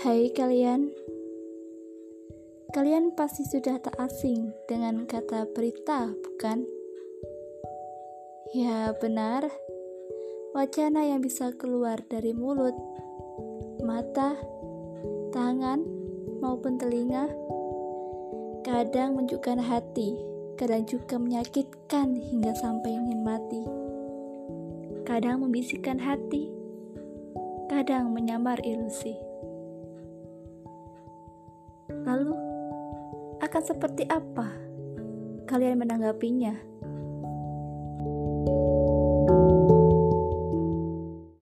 Hai kalian, kalian pasti sudah tak asing dengan kata berita, bukan? Ya, benar. Wacana yang bisa keluar dari mulut, mata, tangan, maupun telinga kadang menunjukkan hati, kadang juga menyakitkan hingga sampai ingin mati. Kadang membisikkan hati, kadang menyamar ilusi. Lalu, akan seperti apa kalian menanggapinya?